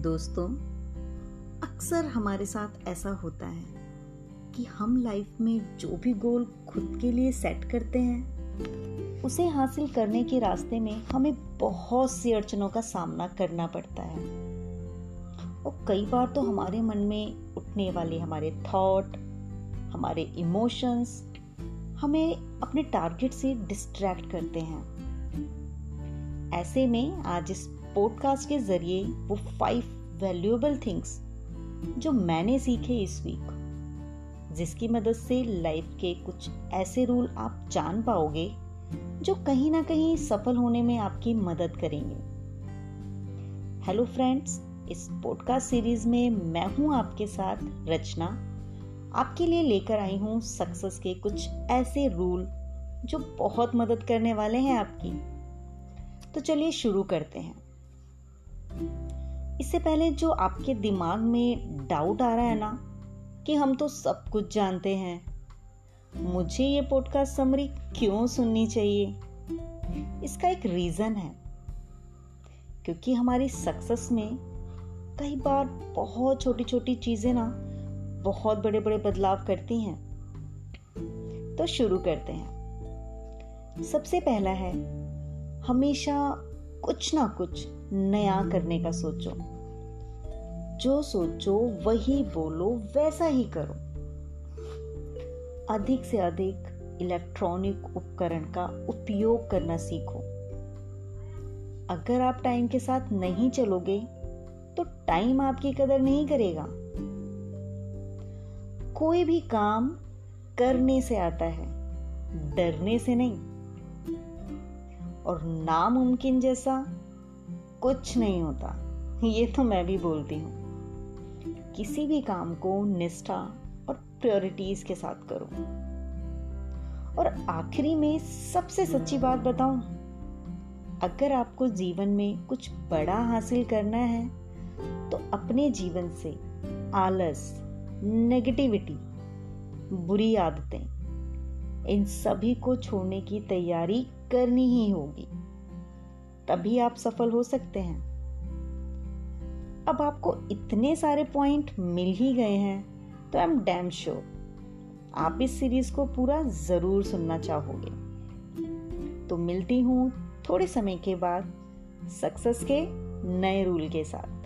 दोस्तों, अक्सर हमारे साथ ऐसा होता है कि हम लाइफ में जो भी गोल खुद के लिए सेट करते हैं, उसे हासिल करने के रास्ते में हमें बहुत सी अड़चनों का सामना करना पड़ता है। और कई बार तो हमारे मन में उठने वाले हमारे थॉट हमारे इमोशंस हमें अपने टारगेट से डिस्ट्रैक्ट करते हैं। ऐसे में आज इस पॉडकास्ट के ज़रिए वो फाइव वैल्यूएबल थिंग्स जो मैंने सीखे इस वीक जिसकी मदद से लाइफ के कुछ ऐसे रूल आप जान पाओगे, जो कहीं ना कहीं सफल होने में आपकी मदद करेंगे। हेलो फ्रेंड्स इस पॉडकास्ट सीरीज़ में मैं हूँ आपके साथ रचना। आपके लिए लेकर आई हूँ सक्सेस के कुछ ऐसे रूल जो बहुत मदद करने वाले हैं आपकी। तो चलिए शुरू करते हैं। इससे पहले जो आपके दिमाग में डाउट आ रहा है ना, कि हम तो सब कुछ जानते हैं। मुझे ये पॉडकास्ट समरी क्यों सुननी चाहिए? इसका एक रीजन है। क्योंकि हमारी सक्सेस में कई बार बहुत छोटी छोटी चीज़ें ना बहुत बड़े बड़े बदलाव करती हैं। तो शुरू करते हैं। सबसे पहला है, हमेशा कुछ ना कुछ नया करने का सोचो। जो सोचो, वही बोलो, वैसा ही करो। अधिक से अधिक इलेक्ट्रॉनिक उपकरण का उपयोग करना सीखो। अगर आप टाइम के साथ नहीं चलोगे तो टाइम आपकी कदर नहीं करेगा। कोई भी काम करने से आता है, डरने से नहीं। और नामुमकिन जैसा कुछ नहीं होता, ये तो मैं भी बोलती हूँ। किसी भी काम को निष्ठा और प्रायोरिटीज के साथ करो। और आखिरी में सबसे सच्ची बात बताऊँ, अगर आपको जीवन में कुछ बड़ा हासिल करना है तो अपने जीवन से आलस नेगेटिविटी बुरी आदतें, इन सभी को छोड़ने की तैयारी करनी ही होगी। तभी आप सफल हो सकते हैं। अब आपको इतने सारे पॉइंट मिल ही गए हैं तो आई एम डैम श्योर आप इस सीरीज़ को पूरा ज़रूर सुनना चाहोगे। तो मिलती हूँ थोड़े समय के बाद सक्सेस के नए रूल के साथ।